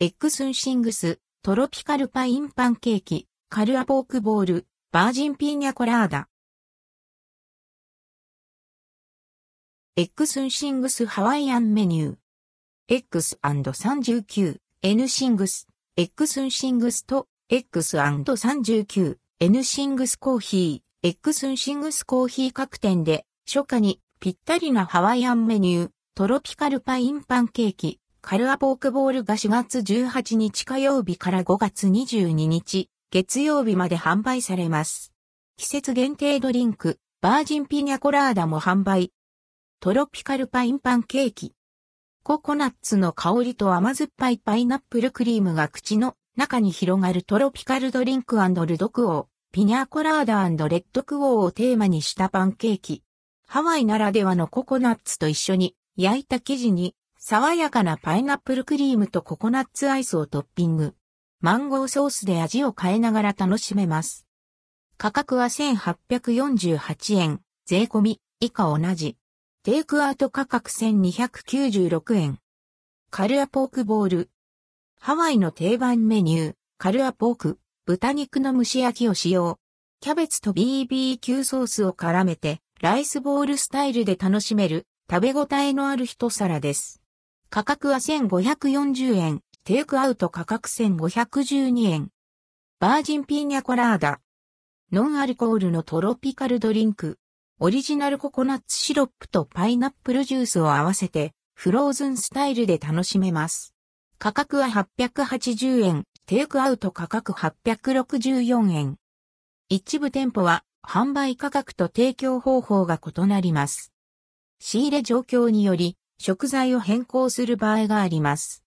エッグスンシングス、トロピカルパインパンケーキ、カルアポークボール、バージンピーニャコラーダ。エッグスンシングスハワイアンメニュー。X&39、N シングス、X ンシングスと X&39、N シングスコーヒー、X ンシングスコーヒー各店で初夏にぴったりなハワイアンメニュー、トロピカルパインパンケーキ、カルアポークボールが4月18日火曜日から5月22日月曜日まで販売されます。季節限定ドリンク、バージンピニャコラーダも販売。トロピカルパインパンケーキ。ココナッツの香りと甘酸っぱいパイナップルクリームが口の中に広がるトロピカルドリンクルドクオー、ピニャコラーダレッドクオーをテーマにしたパンケーキ。ハワイならではのココナッツと一緒に焼いた生地に爽やかなパイナップルクリームとココナッツアイスをトッピング。マンゴーソースで味を変えながら楽しめます。価格は1848円、税込み、以下同じ。テイクアウト価格1296円。カルアポークボール。ハワイの定番メニュー、カルアポーク、豚肉の蒸し焼きを使用。キャベツと BBQ ソースを絡めて、ライスボールスタイルで楽しめる、食べ応えのある一皿です。価格は1540円、テイクアウト価格1512円。バージンピーニャコラーダ。ノンアルコールのトロピカルドリンク。オリジナルココナッツシロップとパイナップルジュースを合わせて、フローズンスタイルで楽しめます。価格は880円、テイクアウト価格864円。一部店舗は販売価格と提供方法が異なります。仕入れ状況により食材を変更する場合があります。